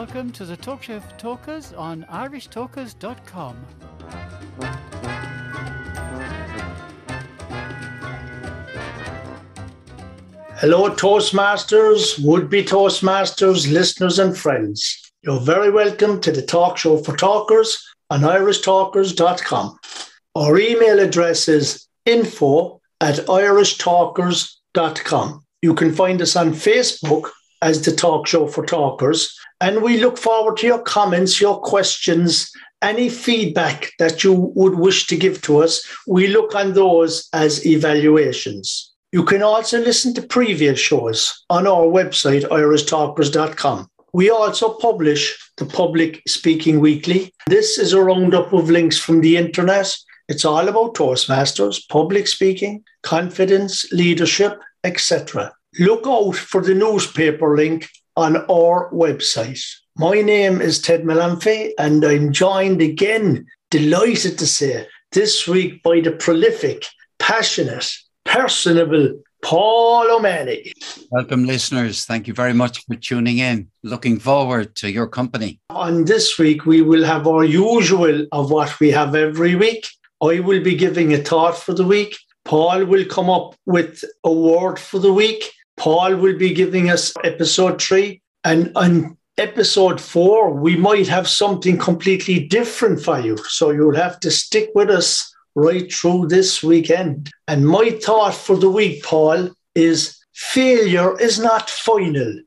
Welcome to the Talk Show for Talkers on irishtalkers.com. Hello, Toastmasters, would be Toastmasters, listeners, and friends. You're very welcome to the Talk Show for Talkers on irishtalkers.com. Our email address is info at irishtalkers.com. You can find us on Facebook as the Talk Show for Talkers, and we look forward to your comments, your questions, any feedback that you would wish to give to us. We look on those as evaluations. You can also listen to previous shows on our website, irishtalkers.com. We also publish the Public Speaking Weekly. This is a roundup of links from the internet. It's all about Toastmasters, public speaking, confidence, leadership, etc. Look out for the newspaper link on our website. My name is Ted Malamfe, and I'm joined again, delighted to say, this week by the prolific, passionate, personable Paul O'Malley. Welcome, listeners. Thank you very much for tuning in. Looking forward to your company. On this week, we will have our usual of what we have every week. I will be giving a thought for the week. Paul will come up with a word for the week. Paul will be giving us episode three. And on episode four, we might have something completely different for you. So you'll have to stick with us right through this weekend. And my thought for the week, Paul, is failure is not final.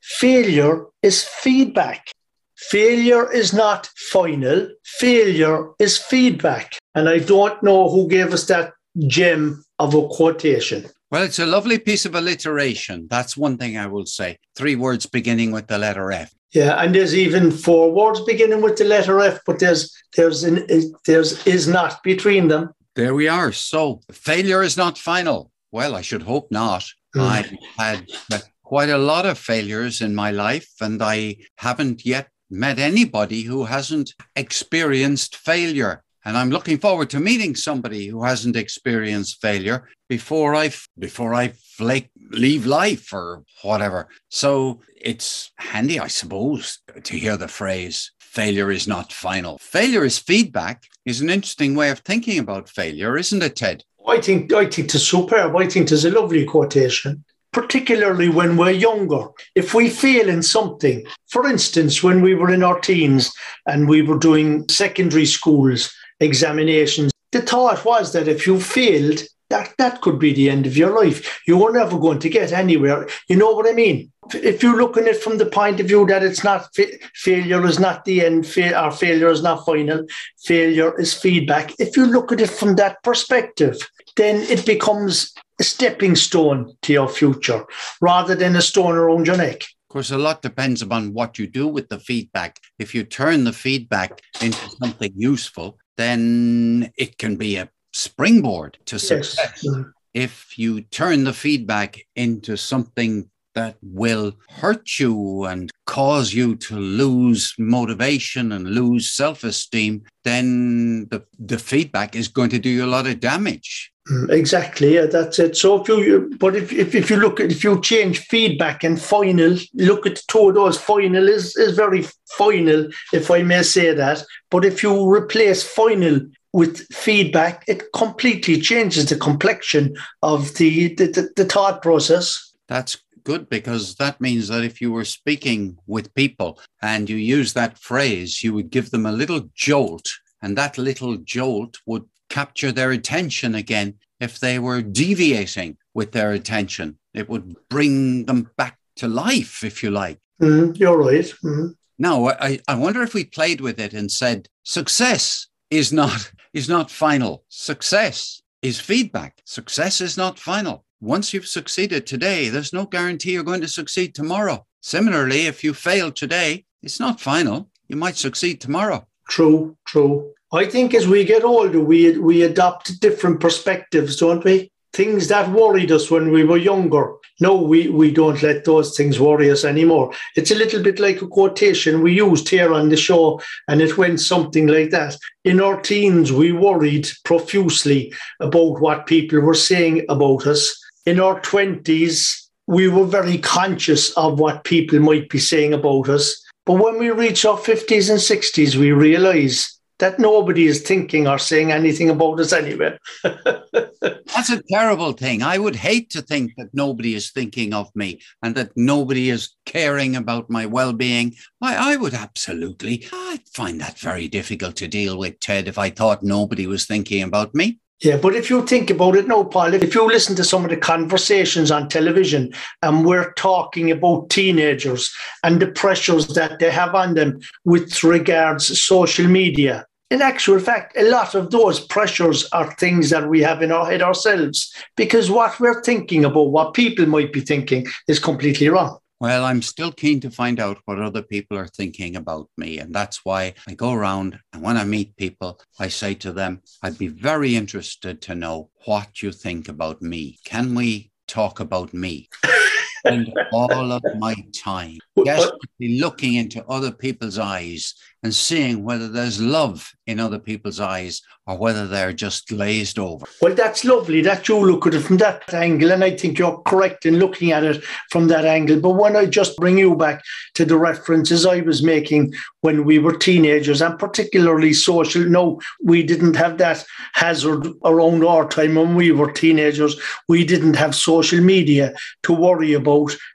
Failure is feedback. Failure is not final. Failure is feedback. And I don't know who gave us that gem of a quotation. Well, it's a lovely piece of alliteration. That's one thing I will say. Three words beginning with the letter F. Yeah, and there's even four words beginning with the letter F, but there's there's an there's is not between them. There we are. So failure is not final. Well, I should hope not. Mm. I've had quite a lot of failures in my life, and I haven't yet met anybody who hasn't experienced failure. And I'm looking forward to meeting somebody who hasn't experienced failure before I before I flake, leave life or whatever. So it's handy, I suppose, to hear the phrase failure is not final. Failure is feedback is an interesting way of thinking about failure, isn't it, Ted? I think I think it's superb. I think it's a lovely quotation particularly when we're younger. If we fail in something, for instance, when we were in our teens and we were doing secondary schools examinations, the thought was that if you failed, that, that could be the end of your life. You were never going to get anywhere. You know what I mean? If you're looking at it from the point of view that it's not fa- failure is not the end, fa- or failure is not final, failure is feedback. If you look at it from that perspective, then it becomes a stepping stone to your future rather than a stone around your neck. Of course, a lot depends upon what you do with the feedback. If you turn the feedback into something useful, then it can be a springboard to success. Yes. If you turn the feedback into something that will hurt you and cause you to lose motivation and lose self esteem, then the, the feedback is going to do you a lot of damage. Mm, exactly, yeah, that's it. So if you, but if, if, if you look at, if you change feedback and final, look at two of final is, is very final, if I may say that. But if you replace final with feedback, it completely changes the complexion of the, the, the, the thought process. That's good because that means that if you were speaking with people and you use that phrase, you would give them a little jolt, and that little jolt would capture their attention again if they were deviating with their attention. It would bring them back to life, if you like. Mm, you're right. Mm. Now, I, I wonder if we played with it and said, success is not is not final. Success is feedback. Success is not final. Once you've succeeded today, there's no guarantee you're going to succeed tomorrow. Similarly, if you fail today, it's not final. You might succeed tomorrow. True, true. I think as we get older, we we adopt different perspectives, don't we? Things that worried us when we were younger. No, we, we don't let those things worry us anymore. It's a little bit like a quotation we used here on the show, and it went something like that. In our teens, we worried profusely about what people were saying about us. In our 20s, we were very conscious of what people might be saying about us. But when we reach our 50s and 60s, we realize that nobody is thinking or saying anything about us anyway. That's a terrible thing. I would hate to think that nobody is thinking of me and that nobody is caring about my well being. I, I would absolutely, I'd find that very difficult to deal with, Ted, if I thought nobody was thinking about me. Yeah, but if you think about it now, Paul, if you listen to some of the conversations on television and we're talking about teenagers and the pressures that they have on them with regards social media, in actual fact, a lot of those pressures are things that we have in our head ourselves because what we're thinking about, what people might be thinking, is completely wrong. Well, I'm still keen to find out what other people are thinking about me. And that's why I go around and when I meet people, I say to them, I'd be very interested to know what you think about me. Can we talk about me? spend all of my time desperately looking into other people's eyes and seeing whether there's love in other people's eyes or whether they're just glazed over. Well, that's lovely that you look at it from that angle, and I think you're correct in looking at it from that angle. But when I just bring you back to the references I was making when we were teenagers, and particularly social, no, we didn't have that hazard around our time when we were teenagers. We didn't have social media to worry about.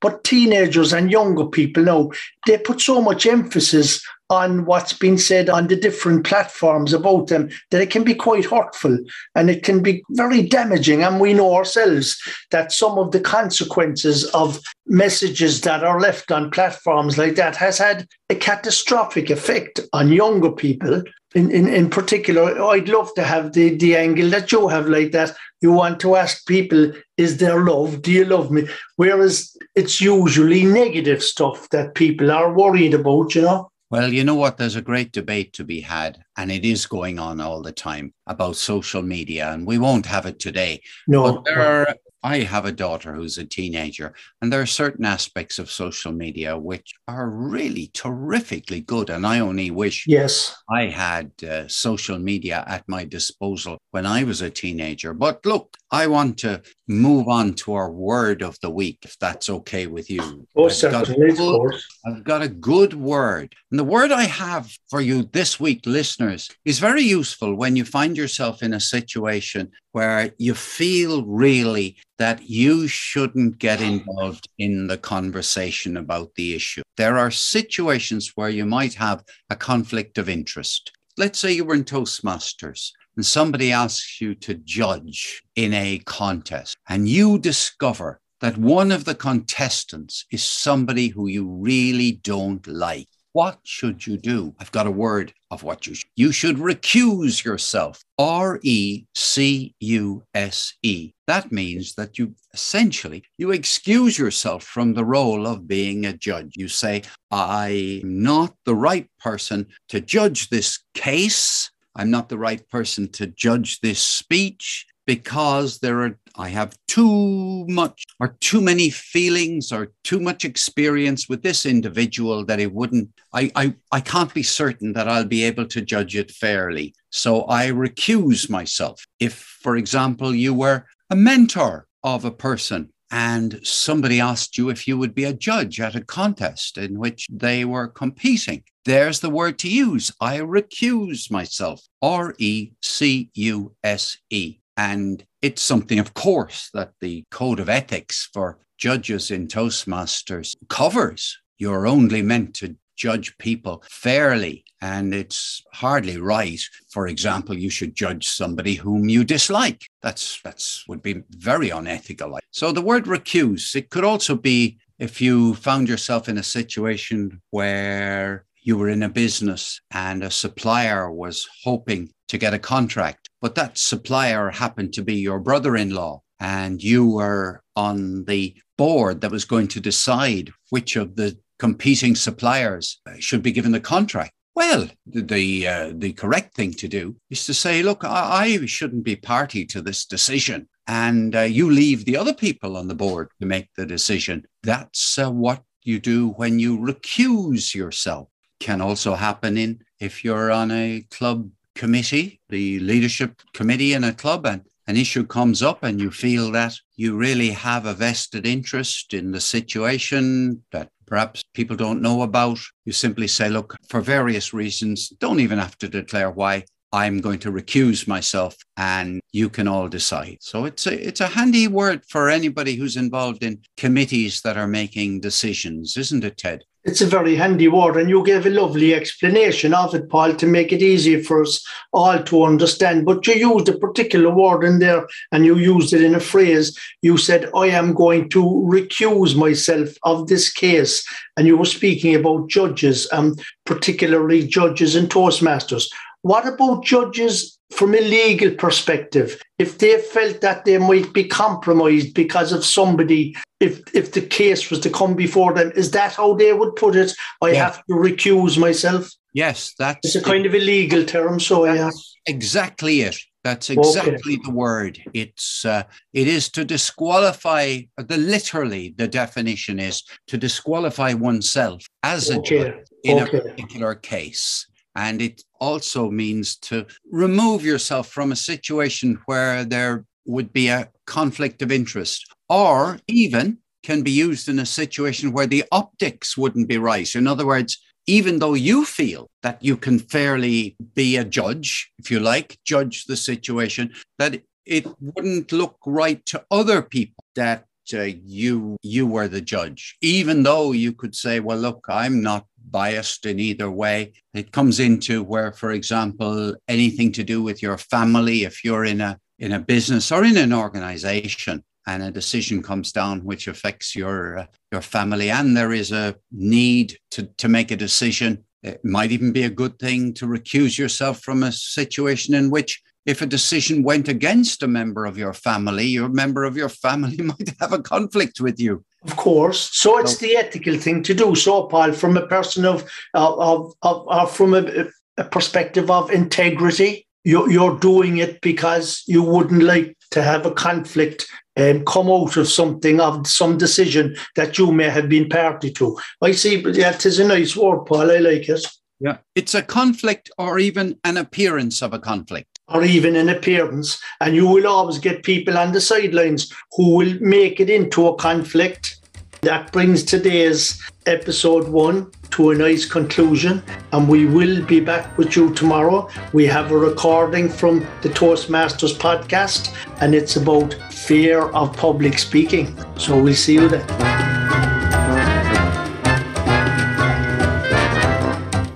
But teenagers and younger people now, they put so much emphasis on what's been said on the different platforms about them that it can be quite hurtful and it can be very damaging. And we know ourselves that some of the consequences of messages that are left on platforms like that has had a catastrophic effect on younger people. In, in, in particular, I'd love to have the, the angle that you have like that. You want to ask people, is there love? Do you love me? Whereas it's usually negative stuff that people are worried about, you know? Well, you know what? There's a great debate to be had, and it is going on all the time about social media, and we won't have it today. No. But there are I have a daughter who's a teenager, and there are certain aspects of social media which are really terrifically good. And I only wish yes I had uh, social media at my disposal when I was a teenager. But look, I want to move on to our word of the week, if that's okay with you. Oh, I've certainly, got, of course. I've got a good word. And the word I have for you this week, listeners, is very useful when you find yourself in a situation where you feel really that you shouldn't get involved in the conversation about the issue. There are situations where you might have a conflict of interest. Let's say you were in Toastmasters and somebody asks you to judge in a contest, and you discover that one of the contestants is somebody who you really don't like. What should you do? I've got a word of what you should. You should recuse yourself. R E C U S E. That means that you essentially you excuse yourself from the role of being a judge. You say, I'm not the right person to judge this case. I'm not the right person to judge this speech because there are I have too much or too many feelings or too much experience with this individual that it wouldn't I, I I can't be certain that I'll be able to judge it fairly. So I recuse myself. If, for example, you were a mentor of a person and somebody asked you if you would be a judge at a contest in which they were competing. There's the word to use. I recuse myself. R E C U S E. And it's something, of course, that the code of ethics for judges in Toastmasters covers. You're only meant to judge people fairly. And it's hardly right. For example, you should judge somebody whom you dislike. That's that's would be very unethical. So the word recuse, it could also be if you found yourself in a situation where you were in a business and a supplier was hoping to get a contract, but that supplier happened to be your brother in law, and you were on the board that was going to decide which of the competing suppliers should be given the contract. Well, the uh, the correct thing to do is to say, look, I, I shouldn't be party to this decision, and uh, you leave the other people on the board to make the decision. That's uh, what you do when you recuse yourself. Can also happen in if you're on a club committee, the leadership committee in a club, and an issue comes up and you feel that you really have a vested interest in the situation, that perhaps people don't know about. You simply say, look, for various reasons, don't even have to declare why. I'm going to recuse myself and you can all decide. So it's a it's a handy word for anybody who's involved in committees that are making decisions, isn't it, Ted? It's a very handy word, and you gave a lovely explanation of it, Paul, to make it easy for us all to understand. But you used a particular word in there and you used it in a phrase. You said, I am going to recuse myself of this case. And you were speaking about judges, um, particularly judges and Toastmasters. What about judges from a legal perspective? If they felt that they might be compromised because of somebody, if if the case was to come before them, is that how they would put it? I yeah. have to recuse myself. Yes, that's it's a kind of a legal term. So yeah, exactly it. That's exactly okay. the word. It's uh, it is to disqualify. The literally the definition is to disqualify oneself as a okay. judge in okay. a particular case. And it also means to remove yourself from a situation where there would be a conflict of interest, or even can be used in a situation where the optics wouldn't be right. In other words, even though you feel that you can fairly be a judge, if you like, judge the situation, that it wouldn't look right to other people that uh, you you were the judge even though you could say well look i'm not biased in either way. It comes into where, for example, anything to do with your family, if you're in a in a business or in an organization and a decision comes down which affects your uh, your family and there is a need to, to make a decision it might even be a good thing to recuse yourself from a situation in which if a decision went against a member of your family your member of your family might have a conflict with you of course. So it's the ethical thing to do. So, Paul, from a person of, of, of, of uh, from a, a, perspective of integrity, you're, you're doing it because you wouldn't like to have a conflict and come out of something of some decision that you may have been party to. I see, but yeah, it is a nice word, Paul. I like it. Yeah, it's a conflict or even an appearance of a conflict or even an appearance. And you will always get people on the sidelines who will make it into a conflict. That brings today's episode one to a nice conclusion, and we will be back with you tomorrow. We have a recording from the Toastmasters podcast, and it's about fear of public speaking. So we'll see you then.